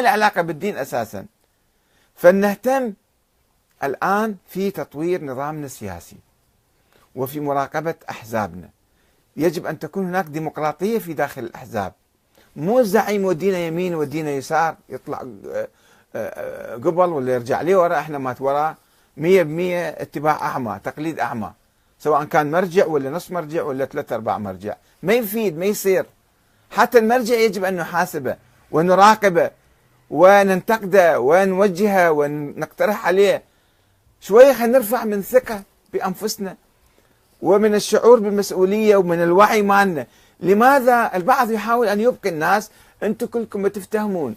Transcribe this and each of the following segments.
له علاقة بالدين أساسا. فلنهتم الآن في تطوير نظامنا السياسي وفي مراقبة أحزابنا. يجب أن تكون هناك ديمقراطية في داخل الأحزاب. مو الزعيم ودينا يمين ودينا يسار يطلع آه، آه، قبل ولا يرجع لي ورا إحنا مات وراه مية بمية اتباع أعمى تقليد أعمى. سواء كان مرجع ولا نص مرجع ولا ثلاثة أرباع مرجع. ما يفيد ما يصير. حتى المرجع يجب أن نحاسبه ونراقبه. وننتقده ونوجهه ونقترح عليه شوية خلينا نرفع من ثقة بأنفسنا ومن الشعور بالمسؤولية ومن الوعي مالنا لماذا البعض يحاول أن يبقي الناس؟ أنتم كلكم ما تفتهمون.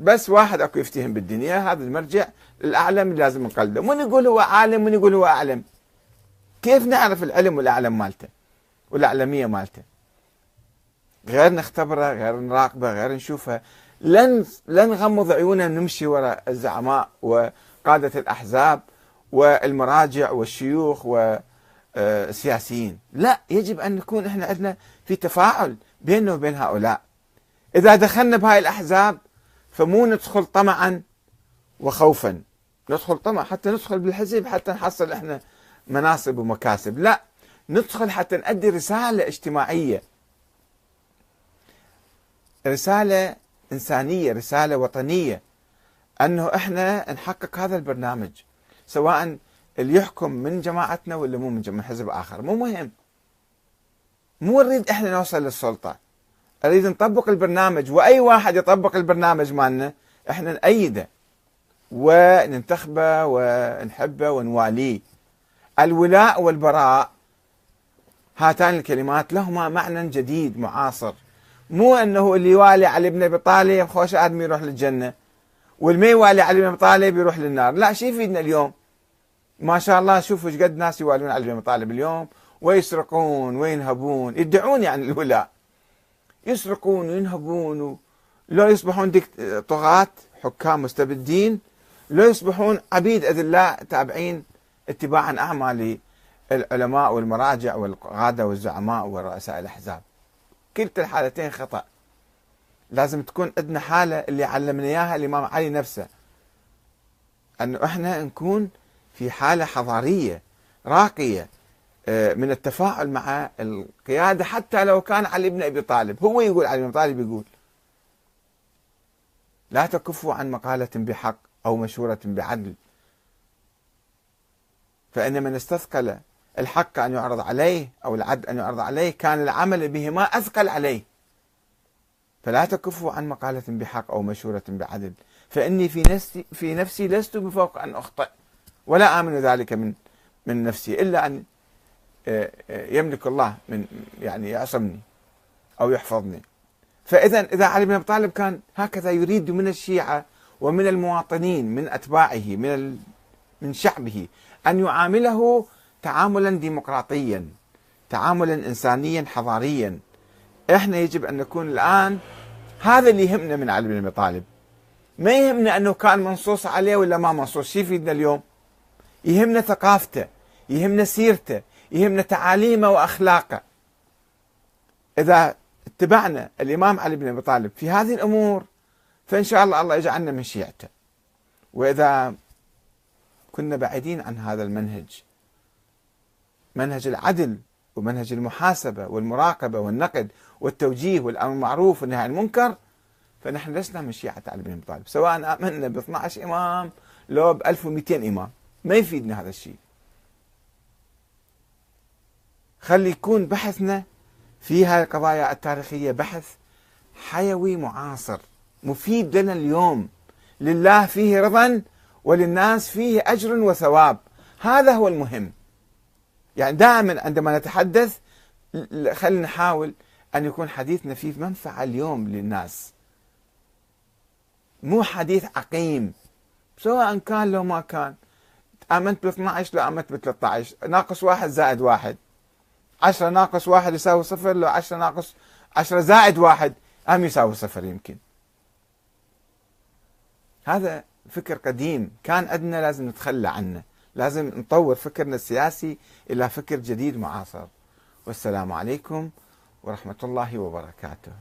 بس واحد أكو يفتهم بالدنيا هذا المرجع الأعلم لازم نقلده. من يقول هو عالم؟ من يقول هو أعلم؟ كيف نعرف العلم والأعلم مالته؟ والأعلمية مالته؟ غير نختبره غير نراقبه غير نشوفه. لن لن نغمض عيوننا نمشي وراء الزعماء وقادة الأحزاب والمراجع والشيوخ والسياسيين. لا يجب أن نكون إحنا عندنا في تفاعل بيننا وبين هؤلاء. إذا دخلنا بهاي الأحزاب فمو ندخل طمعا وخوفا. ندخل طمع حتى ندخل بالحزب حتى نحصل إحنا مناصب ومكاسب. لا ندخل حتى نؤدي رسالة اجتماعية. رسالة إنسانية رسالة وطنية أنه إحنا نحقق هذا البرنامج سواء اللي يحكم من جماعتنا ولا مو من حزب آخر. مو مهم. مو نريد إحنا نوصل للسلطة. نريد نطبق البرنامج وأي واحد يطبق البرنامج مالنا إحنا نأيده وننتخبه ونحبه ونواليه. الولاء والبراء هاتان الكلمات لهما معنى جديد معاصر. مو إنه اللي يوالي علي بن أبي طالب خوش آدمي يروح للجنة واللي ما يوالي علي بن أبي طالب يروح للنار. لا شو يفيدنا اليوم؟ ما شاء الله شوفوا إيش قد ناس يوالون علي بن أبي طالب اليوم. ويسرقون وينهبون. يدعون يعني الولاء. يسرقون وينهبون لو يصبحون طغاة حكام مستبدين لو يصبحون عبيد أذلاء تابعين اتباعا أعمى للعلماء والمراجع والقادة والزعماء ورؤساء الأحزاب. كلتا الحالتين خطأ. لازم تكون عندنا حالة اللي علمنا إياها الإمام علي نفسه. أنه إحنا نكون في حالة حضارية راقية آه، من التفاعل مع القيادة حتى لو كان علي بن أبي طالب. هو يقول علي بن أبي طالب يقول لا تكفوا عن مقالة بحق أو مشورة بعدل. فإن من استثقل الحق أن يعرض عليه أو العدل أن يعرض عليه كان العمل بهما أثقل عليه. فلا تكفوا عن مقالة بحق أو مشورة بعدل. فإني في نفسي في نفسي لست بفوق أن أخطئ ولا آمن ذلك من من نفسي إلا أن آه، آه، يملك الله من يعني يعصمني أو يحفظني. فإذا إذا علي بن أبي طالب كان هكذا يريد من الشيعة ومن المواطنين من أتباعه من من شعبه أن يعامله تعاملا ديمقراطيا تعاملا انسانيا حضاريا. إحنا يجب أن نكون الآن هذا اللي يهمنا من علي بن ابي طالب ما يهمنا أنه كان منصوص عليه ولا ما منصوص شو يفيدنا اليوم. يهمنا ثقافته يهمنا سيرته يهمنا تعاليمه وأخلاقه. إذا اتبعنا الإمام علي بن أبي طالب في هذه الأمور فإن شاء الله الله يجعلنا من شيعته وإذا كنا بعيدين عن هذا المنهج منهج العدل ومنهج المحاسبة والمراقبة والنقد والتوجيه والأمر بالمعروف والنهي عن المنكر فنحن لسنا من شيعه علي بن ابي طالب سواء آمنا ب 12 إمام لو ب 1200 إمام. ما يفيدنا هذا الشيء. خلي يكون بحثنا في هذه القضايا التاريخية بحث حيوي معاصر مفيد لنا اليوم. لله فيه رضا وللناس فيه أجر وثواب. هذا هو المهم. يعني دائما عندما نتحدث خلينا نحاول أن يكون حديثنا فيه منفعة اليوم للناس. مو حديث عقيم. سواء كان لو ما كان. آمنت ب 12 لو آمنت ب 13 ناقص واحد زائد واحد. عشرة ناقص واحد يساوي صفر لو عشرة ناقص عشرة زائد واحد هم يساوي صفر يمكن. هذا فكر قديم. كان عندنا لازم نتخلى عنه. لازم نطور فكرنا السياسي إلى فكر جديد معاصر. والسلام عليكم ورحمة الله وبركاته.